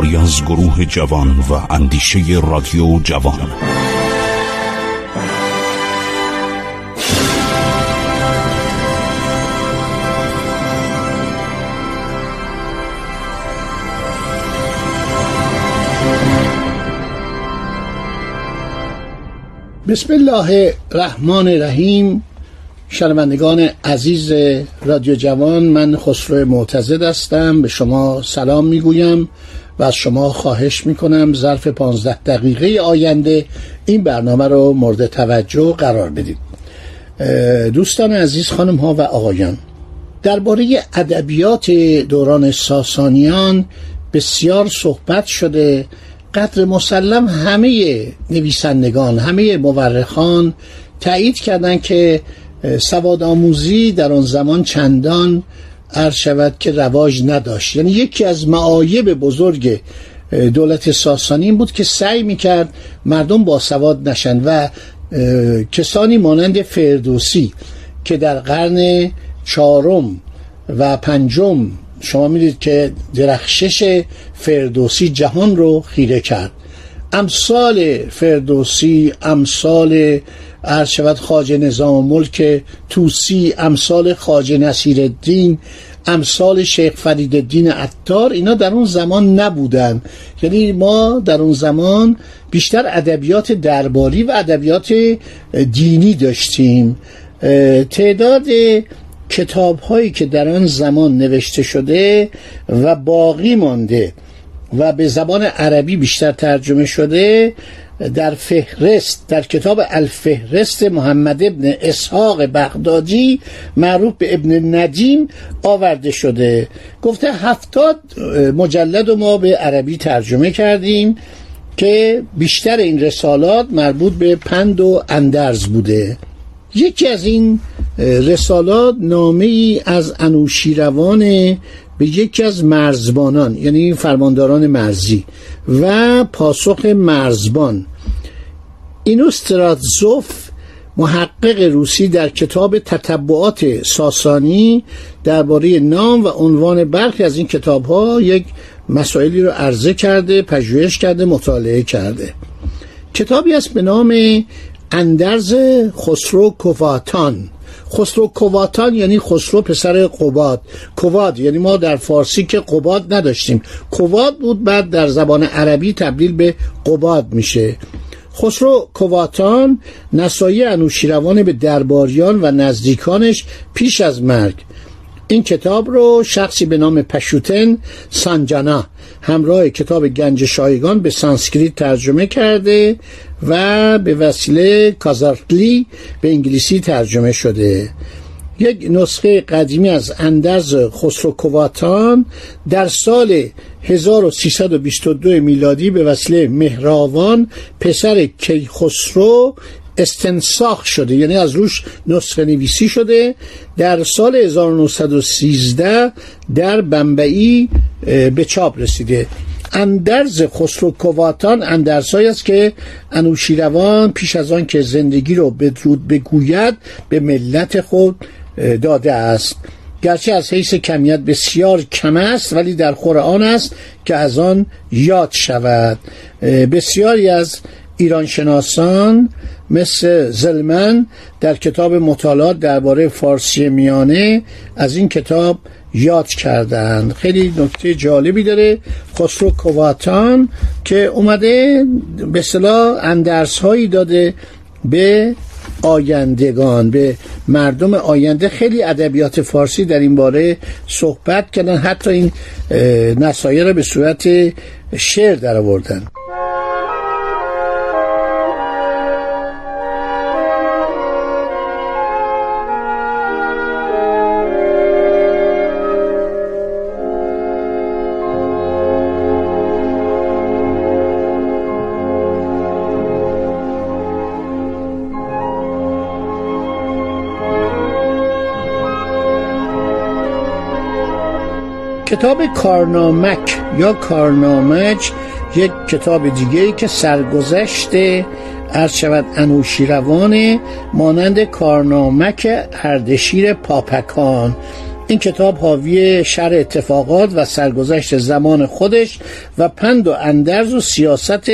کاری از گروه جوان و اندیشه رادیو جوان. بسم الله الرحمن الرحیم. شنوندگان عزیز رادیو جوان من خسرو معتزد هستم. به شما سلام می‌گویم. و از شما خواهش می‌کنم ظرف پانزده دقیقه آینده این برنامه رو مورد توجه قرار بدید. دوستان عزیز خانم ها و آقایان درباره ادبیات دوران ساسانیان بسیار صحبت شده. قدر مسلم همه نویسندگان همه مورخان تایید کردند که سواد آموزی در آن زمان چندان عرض شود که رواج نداشت. یعنی یکی از معایب بزرگ دولت ساسانی این بود که سعی می‌کرد مردم با سواد نشن و کسانی مانند فردوسی که در قرن چهارم و پنجم شما می‌دید که درخشش فردوسی جهان رو خیره کرد. امثال فردوسی امثال عرض شود خاج نظام ملک توسی امثال خاج نصیر الدین امثال شیخ فرید الدین عطار اینا در اون زمان نبودن. یعنی ما در اون زمان بیشتر ادبیات درباری و ادبیات دینی داشتیم. تعداد کتاب هایی که در آن زمان نوشته شده و باقی مانده. و به زبان عربی بیشتر ترجمه شده در فهرست در کتاب الفهرست محمد ابن اسحاق بغدادی معروف به ابن ندیم آورده شده. گفته هفتاد مجلد ما به عربی ترجمه کردیم که بیشتر این رسالات مربوط به پند و اندرز بوده. یکی از این رسالات نامه ای از انوشیروان به یکی از مرزبانان یعنی فرمانداران مرزی و پاسخ مرزبان. اینوستراتزوف محقق روسی در کتاب تتبعات ساسانی درباره نام و عنوان برخی از این کتاب ها یک مسائلی رو عرضه کرده پژوهش کرده مطالعه کرده. کتابی است به نام اندرز خسرو کواتان خسرو کواتان یعنی خسرو پسر قباد. کواد یعنی ما در فارسی که قباد نداشتیم. کواد بود بعد در زبان عربی تبدیل به قباد میشه. خسرو کواتان نسایی انوشیروان به درباریان و نزدیکانش پیش از مرگ. این کتاب رو شخصی به نام پشوتن سانجانا همراه کتاب گنج شایگان به سانسکریت ترجمه کرده و به وسیله کازارتلی به انگلیسی ترجمه شده. یک نسخه قدیمی از اندرز خسرو کواتان در سال 1322 میلادی به وسیله مهراوان پسر کیخسرو استنساخ شده یعنی از روش نسخه نویسی شده. در سال 1913 در بمبئی به چاپ رسیده. اندرز خسرو کواتان اندرزهایی است که انوشیروان پیش از آن که زندگی رو بدرود بگوید به ملت خود داده است. گرچه از حیث کمیت بسیار کم است ولی در قرآن است که از آن یاد شود. بسیاری از ایران شناسان مثل زلمن در کتاب مطالعات درباره فارسی میانه از این کتاب یاد کردند خیلی نکته جالبی داره. خسرو کواتان که اومده به صلاح اندرس هایی داده به آیندگان به مردم آینده. خیلی ادبیات فارسی در این باره صحبت کردن. حتی این نصایح را به صورت شعر در آوردن کتاب کارنامک یا کارنامج یک کتاب دیگه که سرگذشت عرض شود انوشیروان مانند کارنامک اردشیر پاپکان. این کتاب حاوی شر اتفاقات و سرگذشت زمان خودش و پند و اندرز و سیاست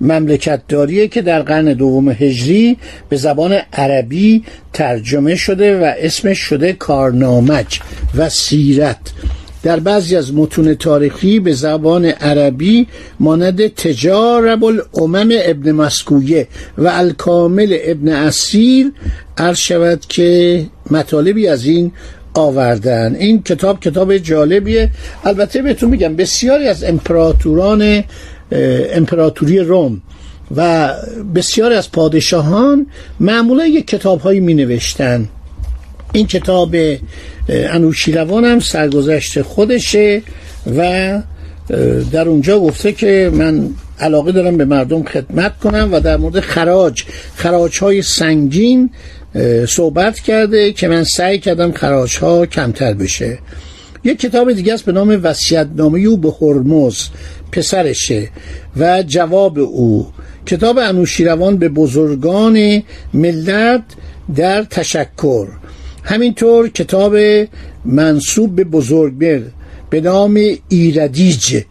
مملکتداری که در قرن دوم هجری به زبان عربی ترجمه شده و اسمش شده کارنامج و سیرت. در بعضی از متون تاریخی به زبان عربی مانند تجارب الامم ابن مسکویه و الکامل ابن اسیر عرض شود که مطالبی از این آوردن. این کتاب کتاب جالبیه. البته بهتون میگم بسیاری از امپراتوران امپراتوری روم و بسیاری از پادشاهان معمولا یک کتاب هایی می نوشتن این کتاب انوشیروان هم سرگذشت خودشه و در اونجا گفته که من علاقه دارم به مردم خدمت کنم و در مورد خراج خراج های سنگین صحبت کرده که من سعی کردم خراج ها کمتر بشه. یک کتاب دیگه است به نام نامه او به هرمز پسرشه و جواب او. کتاب انوشیروان به بزرگان ملت در تشکر. همینطور کتاب منصوب به بزرگبر به نام ایردیج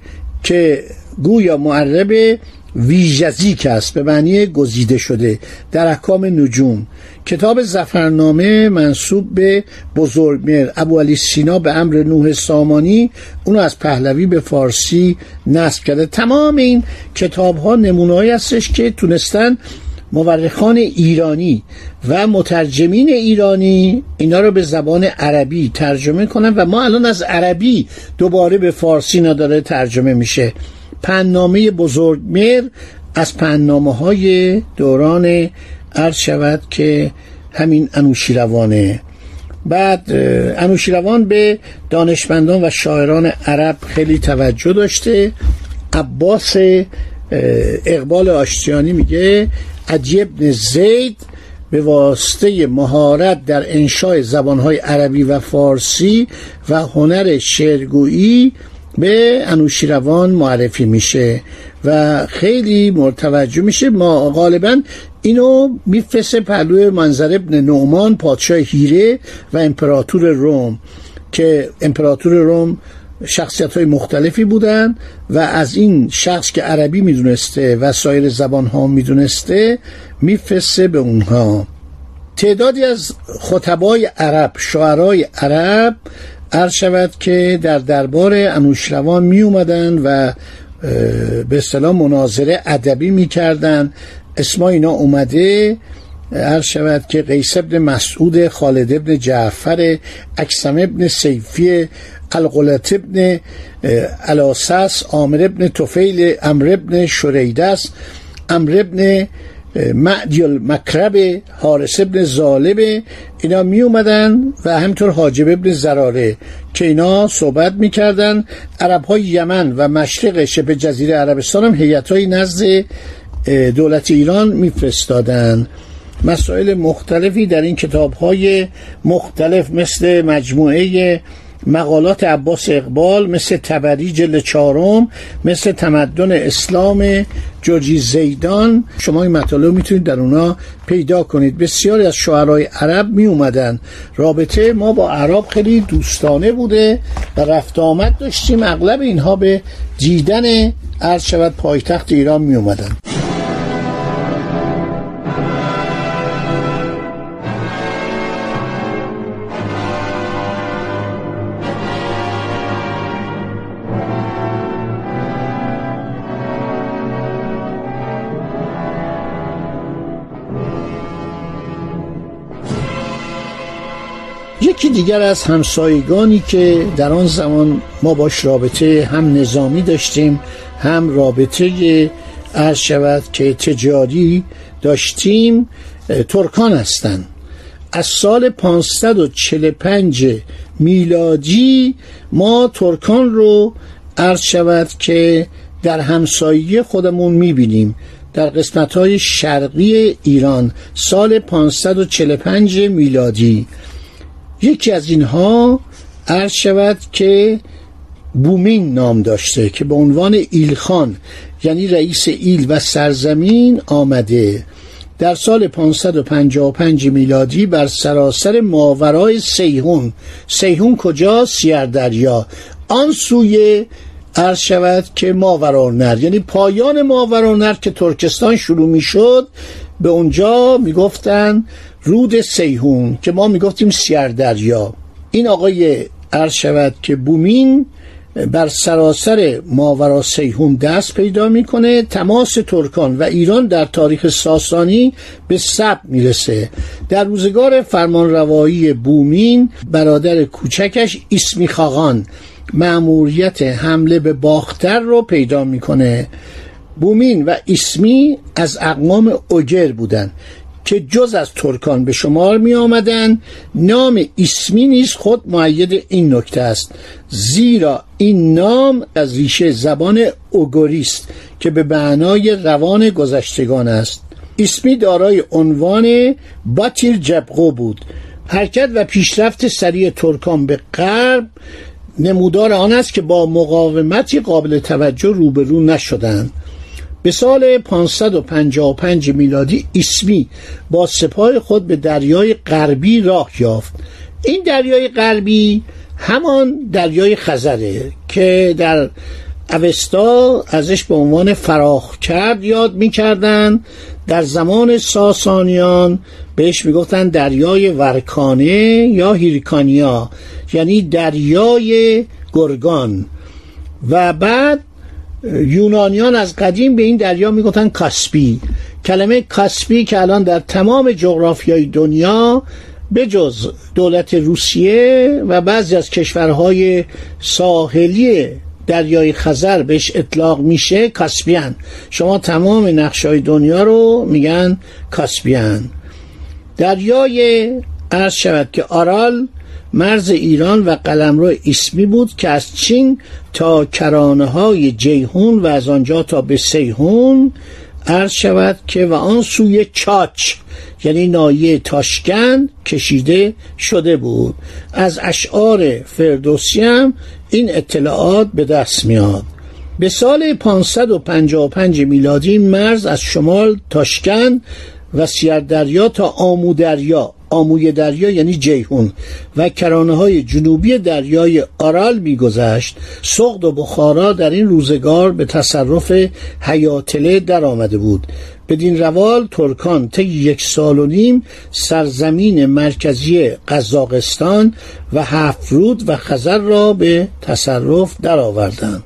که گویا معرب ویژزیک است به معنی گزیده شده در احکام نجوم. کتاب زفرنامه منصوب به بزرگمر ابو علی سینا به امر نوح سامانی اونو از پهلوی به فارسی نصب کرده. تمام این کتاب ها نمونه هستش که تونستن مورخان ایرانی و مترجمین ایرانی اینا رو به زبان عربی ترجمه کنن و ما الان از عربی دوباره به فارسی نداره ترجمه میشه. پننامه بزرگمر از پننامه های دوران عرض شود که همین انوشیروانه بعد انوشیروان به دانشمندان و شاعران عرب خیلی توجه داشته. عباس اقبال آشتیانی میگه عجیب زید به واسطه مهارت در انشای زبانهای عربی و فارسی و هنر شعرگویی به انوشیروان معرفی میشه و خیلی مرتوجه میشه. ما غالبا اینو میفرسته پهلوی منظر ابن نعمان پادشاه هیره و امپراتور روم که امپراتور روم شخصیت های مختلفی بودن و از این شخص که عربی می‌دونسته و سایر زبان ها می‌دونسته میفرسته به اونها. تعدادی از خطبای عرب شعرای عرب عرض شود که در دربار انوشروان می اومدن و به اصطلاح مناظره ادبی می‌کردن. اسما اینا اومده عرض شود که قیس ابن مسعود خالد ابن جعفر اکسم ابن سیفی القلت ابن الاسس عامر ابن توفیل امر ابن شریدس امر ابن معدی المکرب حارس ابن ظالب اینا می اومدن و همینطور حاجب ابن زراره که اینا صحبت می‌کردن. عرب های یمن و مشرق شبه جزیره عربستان هم هیئت های نزد دولت ایران میفرستادن. مسائل مختلفی در این کتاب های مختلف مثل مجموعه مقالات عباس اقبال مثل تبری جل چهارم مثل تمدن اسلام جورجی زیدان. شما این مطالب می‌تونید در اونا پیدا کنید. بسیاری از شعرهای عرب می اومدن رابطه ما با عرب خیلی دوستانه بوده و رفت آمد داشتیم. اغلب اینها به دیدن عرض شود پایتخت ایران می اومدن یکی دیگر از همسایگانی که در آن زمان ما باش رابطه هم نظامی داشتیم هم رابطه عرض شود که تجاری داشتیم ترکان هستند. از سال 545 میلادی ما ترکان رو عرض شود که در همسایه خودمون می‌بینیم. در قسمت های شرقی ایران سال 545 میلادی یکی از اینها عرض شود که بومین نام داشته که به عنوان ایلخان یعنی رئیس ایل و سرزمین آمده. در سال 555 میلادی بر سراسر ماورای سیهون سیهون کجا؟ سیردریا. آن سوی عرض شود که ماورانر یعنی پایان ماورانر که ترکستان شروع می شد به اونجا می‌گفتن رود سیهون که ما می‌گفتیم سیردریا. این آقای عرض شود که بومین بر سراسر ماورا سیهون دست پیدا می‌کنه تماس ترکان و ایران در تاریخ ساسانی به سب می‌رسه. در روزگار فرمانروایی بومین برادر کوچکش اسمی خاقان معموریت حمله به باختر رو پیدا می‌کنه. بومین و اسمی از اقوام اوگر بودند که جز از ترکان به شمار می آمدن نام اسمی نیز خود معید این نکته است زیرا این نام از ریشه زبان اوگوریست که به معنای روان گذشتگان است. اسمی دارای عنوان باتیر جبقو بود. حرکت و پیشرفت سریع ترکان به غرب نمودار آن است که با مقاومتی قابل توجه روبرو نشدند. به سال 555 میلادی اسمی با سپاه خود به دریای غربی راه یافت. این دریای غربی همان دریای خزره که در اوستا ازش به عنوان فراخ کرد یاد می‌کردن. در زمان ساسانیان بهش می‌گفتن دریای ورکانه یا هیرکانیا یعنی دریای گرگان. و بعد یونانیان از قدیم به این دریا می‌گفتن کاسپی. کلمه کاسپی که الان در تمام جغرافیای دنیا به جز دولت روسیه و بعضی از کشورهای ساحلی دریای خزر بهش اطلاق میشه کاسپیان. شما تمام نقشه دنیا رو میگن کاسپیان. دریای عرض شود که آرال مرز ایران و قلمرو اسمی بود که از چین تا کرانه های جیهون و از آنجا تا به سیهون عرض شود که و آن سوی چاچ یعنی نایه تاشکن کشیده شده بود. از اشعار فردوسی هم این اطلاعات به دست میاد. به سال 555 میلادی مرز از شمال تاشکن و سیردریا تا آمودریا آموی دریا یعنی جیهون و کرانه های جنوبی دریای آرال میگذشت. سغد و بخارا در این روزگار به تصرف حیاتله در آمده بود. بدین روال ترکان طی یک سال و نیم سرزمین مرکزی قزاقستان و هفرود و خزر را به تصرف درآوردند.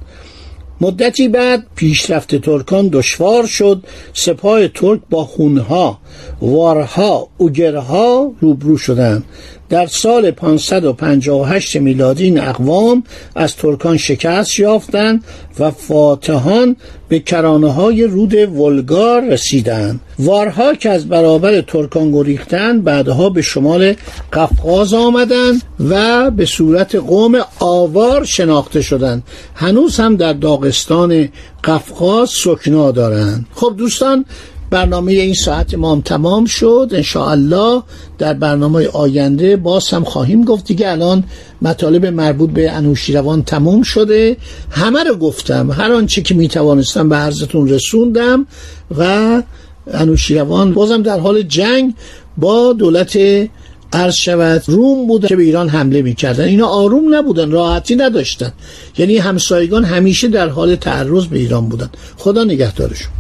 مدتی بعد پیشرفت ترکان دشوار شد سپاه ترک با خونها وارها اوگرها روبرو شدند. در سال 558 میلادی این اقوام از ترکان شکست یافتند و فاتحان به کرانه های رود ولگار رسیدند. وارها که از برابر ترکان گریختند بعدها به شمال قفقاز آمدند و به صورت قوم آوار شناخته شدند. هنوز هم در داغستان قفقاز سکنا دارند. خب دوستان برنامه این ساعت ما هم تمام شد. الله در برنامه آینده باز هم خواهیم گفت. دیگه الان مطالب مربوط به انوشیروان تمام شده. همه رو گفتم. هر آنچه که می‌توانستم به عرضتون رسوندم و انوشیروان بازم در حال جنگ با دولت عرض شود. روم بودن که به ایران حمله می‌کردن. اینا آروم نبودن راحتی نداشتن. یعنی همسایگان همیشه در حال تعرض به ایران بودن. خدا نگهدارشون.